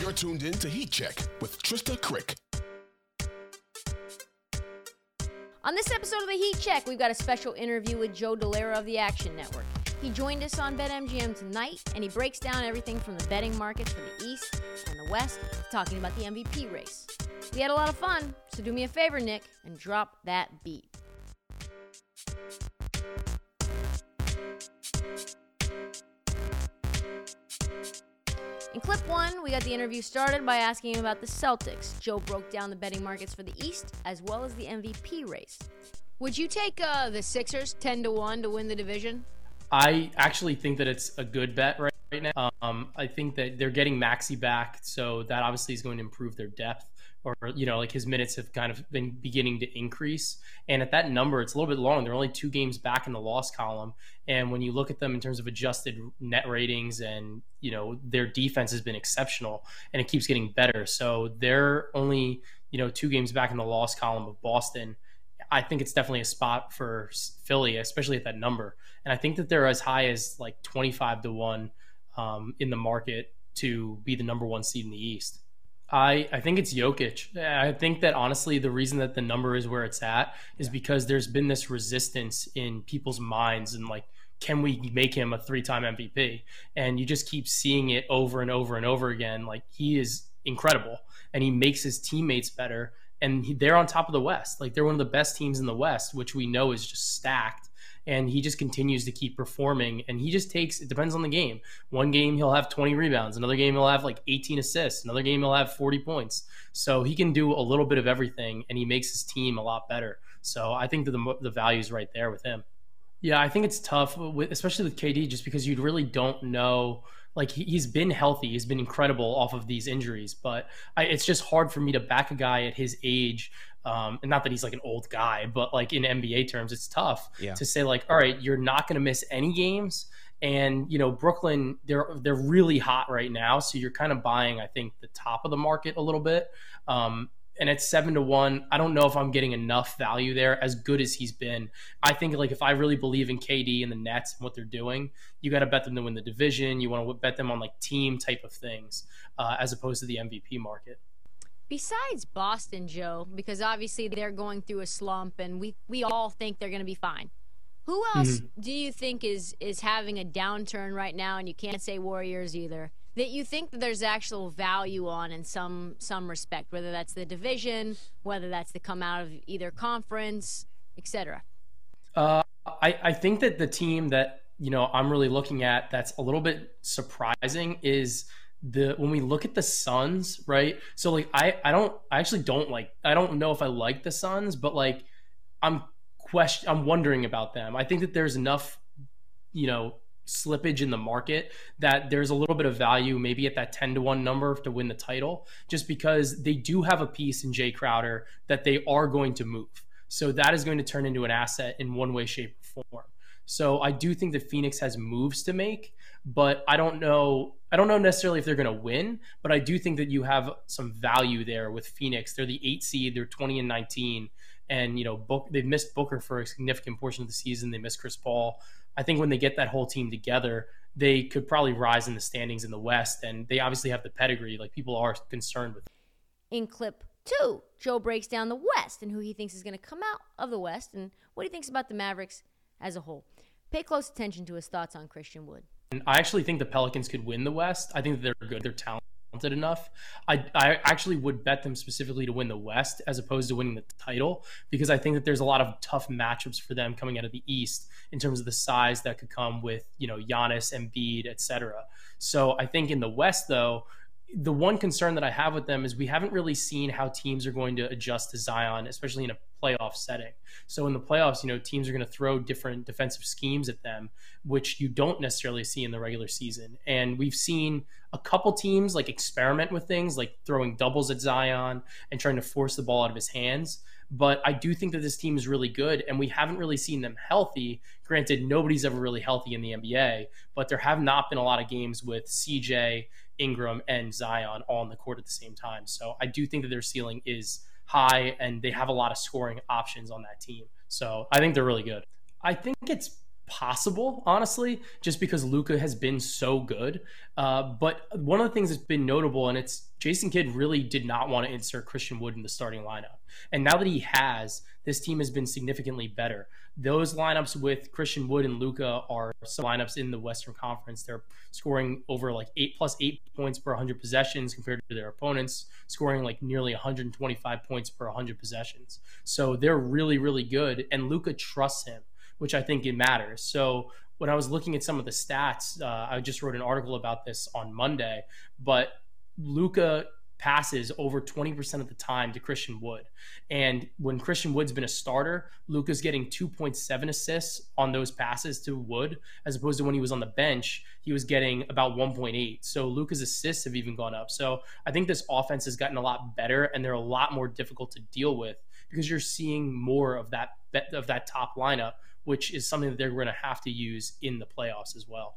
You're tuned in to Heat Check with Trista Crick. On this episode of the Heat Check, we've got a special interview with Joe Dellera of the Action Network. He joined us on BetMGM tonight, and he breaks down everything from the betting markets for the East and the West, talking about the MVP race. We had a lot of fun, so do me a favor, Nick, and drop that beat. In clip one, we got the interview started by asking him about the Celtics. Joe broke down the betting markets for the East as well as the MVP race. Would you take uh, the Sixers 10 to 1 to win the division? I actually think that it's a good bet right, right now. Um, I think that they're getting Maxey back, so that obviously is going to improve their depth or you know like his minutes have kind of been beginning to increase. And at that number it's a little bit long. They're only two games back in the loss column. And when you look at them in terms of adjusted net ratings and you know their defense has been exceptional and it keeps getting better. So they're only you know two games back in the loss column of boston. I think it's definitely a spot for philly especially at that number. And i think that they're as high as like 25 to 1 um, in the market to be the number one seed in the east I, I think it's Jokic. I think that honestly, the reason that the number is where it's at is because there's been this resistance in people's minds and like, can we make him a three time MVP? And you just keep seeing it over and over and over again. Like, he is incredible and he makes his teammates better. And he, they're on top of the West. Like, they're one of the best teams in the West, which we know is just stacked and he just continues to keep performing and he just takes it depends on the game. One game he'll have 20 rebounds another game he'll have like 18 assists another game he'll have 40 points. So he can do a little bit of everything and he makes his team a lot better. So i think that the, the value is right there with him. Yeah i think it's tough especially with kd just because you really don't know like he's been healthy he's been incredible off of these injuries but I, it's just hard for me to back a guy at his age um, and not that he's like an old guy, but like in NBA terms, it's tough yeah. to say like, all right, you're not going to miss any games. And you know Brooklyn, they're they're really hot right now, so you're kind of buying, I think, the top of the market a little bit. Um, and at seven to one, I don't know if I'm getting enough value there. As good as he's been, I think like if I really believe in KD and the Nets and what they're doing, you got to bet them to win the division. You want to bet them on like team type of things, uh, as opposed to the MVP market. Besides Boston, Joe, because obviously they're going through a slump, and we we all think they're going to be fine. Who else mm-hmm. do you think is is having a downturn right now? And you can't say Warriors either. That you think that there's actual value on in some some respect, whether that's the division, whether that's to come out of either conference, etc. Uh, I I think that the team that you know I'm really looking at that's a little bit surprising is the when we look at the Suns, right? So like I I don't I actually don't like I don't know if I like the Suns, but like I'm question I'm wondering about them. I think that there's enough, you know, slippage in the market that there's a little bit of value maybe at that 10 to 1 number to win the title just because they do have a piece in Jae Crowder that they are going to move. So that is going to turn into an asset in one way shape or form. So I do think that Phoenix has moves to make, but I don't know. I don't know necessarily if they're going to win, but I do think that you have some value there with Phoenix. They're the eight seed. They're twenty and nineteen, and you know Book, they've missed Booker for a significant portion of the season. They missed Chris Paul. I think when they get that whole team together, they could probably rise in the standings in the West, and they obviously have the pedigree. Like people are concerned with. In clip two, Joe breaks down the West and who he thinks is going to come out of the West and what he thinks about the Mavericks as a whole. Pay close attention to his thoughts on Christian Wood. I actually think the Pelicans could win the West. I think they're good. They're talented enough. I, I actually would bet them specifically to win the West as opposed to winning the title because I think that there's a lot of tough matchups for them coming out of the East in terms of the size that could come with you know Giannis, Embiid, etc. So I think in the West though, the one concern that I have with them is we haven't really seen how teams are going to adjust to Zion, especially in a playoff setting. So in the playoffs, you know, teams are going to throw different defensive schemes at them, which you don't necessarily see in the regular season. And we've seen a couple teams like experiment with things like throwing doubles at Zion and trying to force the ball out of his hands. But I do think that this team is really good, and we haven't really seen them healthy. Granted, nobody's ever really healthy in the NBA, but there have not been a lot of games with CJ, Ingram, and Zion all on the court at the same time. So I do think that their ceiling is high, and they have a lot of scoring options on that team. So I think they're really good. I think it's possible, honestly, just because Luka has been so good. Uh, but one of the things that's been notable, and it's Jason Kidd really did not want to insert Christian Wood in the starting lineup. And now that he has, this team has been significantly better. Those lineups with Christian Wood and Luka are some lineups in the Western Conference. They're scoring over like eight plus eight points per 100 possessions compared to their opponents, scoring like nearly 125 points per 100 possessions. So they're really, really good. And Luka trusts him which I think it matters. So when I was looking at some of the stats, uh, I just wrote an article about this on Monday, but Luka passes over 20% of the time to Christian Wood. And when Christian Wood's been a starter, Luka's getting 2.7 assists on those passes to Wood, as opposed to when he was on the bench, he was getting about 1.8. So Luka's assists have even gone up. So I think this offense has gotten a lot better and they're a lot more difficult to deal with because you're seeing more of that of that top lineup which is something that they're going to have to use in the playoffs as well.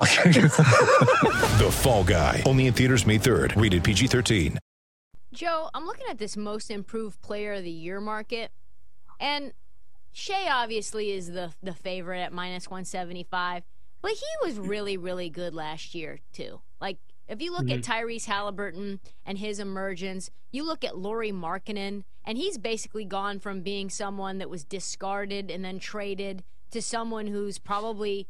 The Fall Guy. Only in theaters May 3rd. Rated PG-13. Joe, I'm looking at this most improved player of the year market, and Shai obviously is the the favorite at minus 175, but he was really really good last year too. Like if you look at mm-hmm. Tyrese Halliburton and his emergence, you look at Lauri Markkanen, and he's basically gone from being someone that was discarded and then traded to someone who's probably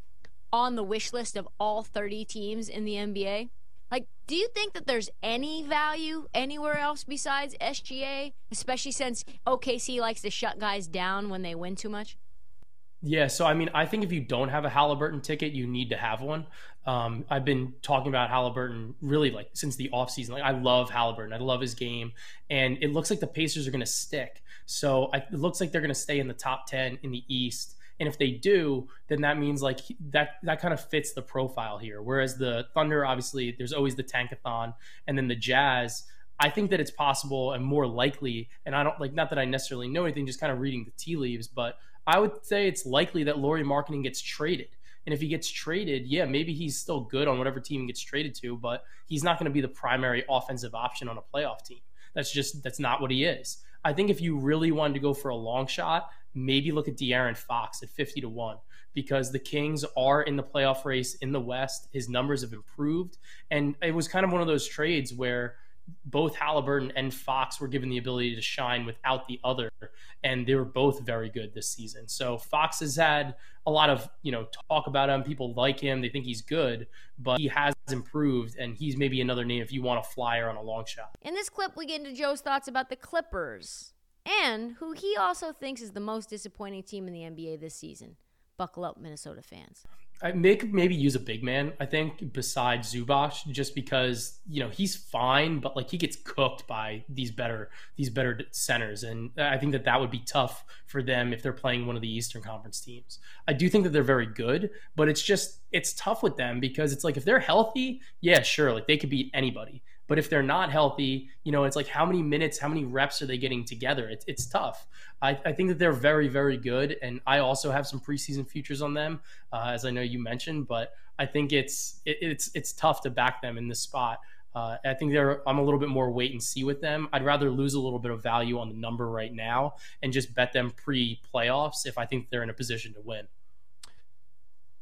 on the wish list of all 30 teams in the NBA. Like, do you think that there's any value anywhere else besides SGA, especially since OKC likes to shut guys down when they win too much? Yeah, so I mean, I think if you don't have a Halliburton ticket, you need to have one. Um, I've been talking about Halliburton really like since the offseason. Like, I love Halliburton. I love his game. And it looks like the Pacers are going to stick. So I, it looks like they're going to stay in the top 10 in the East. And if they do, then that means like that that kind of fits the profile here. Whereas the Thunder, obviously, there's always the tankathon, and then the Jazz. I think that it's possible and more likely, and I don't like not that I necessarily know anything, just kind of reading the tea leaves, but I would say it's likely that Lauri Markkanen gets traded. And if he gets traded, yeah, maybe he's still good on whatever team he gets traded to, but he's not going to be the primary offensive option on a playoff team. That's just that's not what he is. I think if you really wanted to go for a long shot, maybe look at De'Aaron Fox at 50 to 1 because the Kings are in the playoff race in the West. His numbers have improved. And it was kind of one of those trades where both Halliburton and Fox were given the ability to shine without the other, and they were both very good this season. So Fox has had a lot of you know talk about him. People like him; they think he's good, but he has improved, and he's maybe another name if you want a flyer on a long shot. In this clip, we get into Joe's thoughts about the Clippers and who he also thinks is the most disappointing team in the NBA this season. Buckle up, Minnesota fans. I may maybe use a big man. I think besides Zubac, just because you know he's fine, but like he gets cooked by these better these better centers, and I think that that would be tough for them if they're playing one of the Eastern Conference teams. I do think that they're very good, but it's just it's tough with them because it's like if they're healthy, yeah, sure, like they could beat anybody. But if they're not healthy, you know, it's like how many minutes, how many reps are they getting together? It's, it's tough. I, I think that they're very, very good. And I also have some preseason futures on them, uh, as I know you mentioned, but I think it's, it, it's, it's tough to back them in this spot. Uh, I think they're. I'm a little bit more wait and see with them. I'd rather lose a little bit of value on the number right now and just bet them pre playoffs if I think they're in a position to win.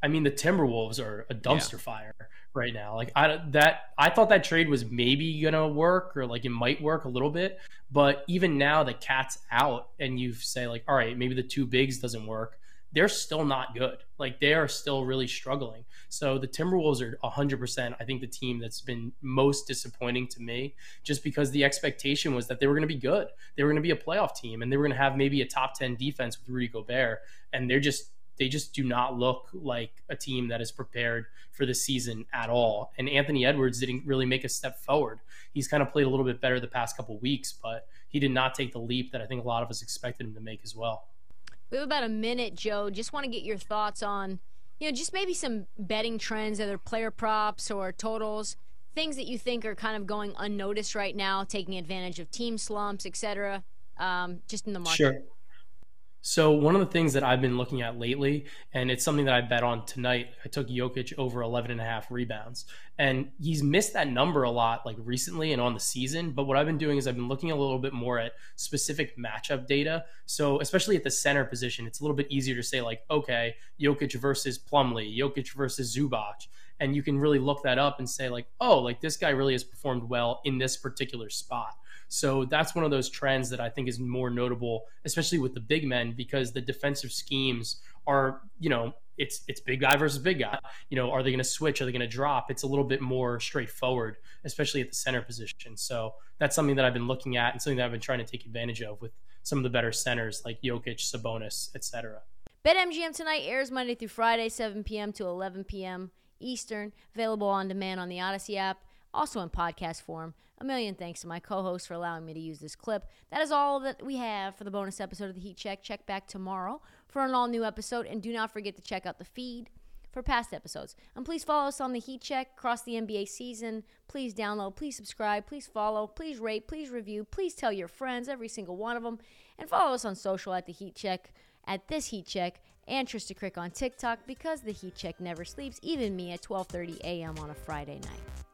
I mean, the Timberwolves are a dumpster yeah. fire right now. Like I that I thought that trade was maybe gonna work or like it might work a little bit, but even now the cat's out and you say like, all right, maybe the two bigs doesn't work. They're still not good. Like they are still really struggling. So the Timberwolves are 100%, I think, the team that's been most disappointing to me, just because the expectation was that they were going to be good. They were going to be a playoff team and they were going to have maybe a top 10 defense with Rudy Gobert. And they're just they just do not look like a team that is prepared for the season at all. And Anthony Edwards didn't really make a step forward. He's kind of played a little bit better the past couple weeks, but he did not take the leap that I think a lot of us expected him to make as well. We have about a minute, Joe. Just want to get your thoughts on, you know, just maybe some betting trends, either player props or totals, things that you think are kind of going unnoticed right now, taking advantage of team slumps, etc. Um, just in the market. Sure. So one of the things that I've been looking at lately, and it's something that I bet on tonight, I took Jokic over 11 and a half rebounds. And he's missed that number a lot like recently and on the season. But what I've been doing is I've been looking a little bit more at specific matchup data. So especially at the center position, it's a little bit easier to say like, okay, Jokic versus Plumlee, Jokic versus Zubac. And you can really look that up and say like, oh, like this guy really has performed well in this particular spot. So that's one of those trends that I think is more notable, especially with the big men, because the defensive schemes are, you know, it's it's big guy versus big guy. You know, are they going to switch? Are they going to drop? It's a little bit more straightforward, especially at the center position. So that's something that I've been looking at and something that I've been trying to take advantage of with some of the better centers like Jokic, Sabonis, etc. BetMGM tonight airs Monday through Friday, 7 p.m. to 11 p.m. Eastern. Available on demand on the Audacy app, also in podcast form. A million thanks to my co host for allowing me to use this clip. That is all that we have for the bonus episode of the Heat Check. Check back tomorrow for an all new episode, and do not forget to check out the feed for past episodes. And please follow us on the Heat Check across the NBA season. Please download, please subscribe, please follow, please rate, please review, please tell your friends, every single one of them. And follow us on social at the Heat Check, at this Heat Check, and Trista Crick on TikTok because the Heat Check never sleeps, even me at 12:30 a.m. on a Friday night.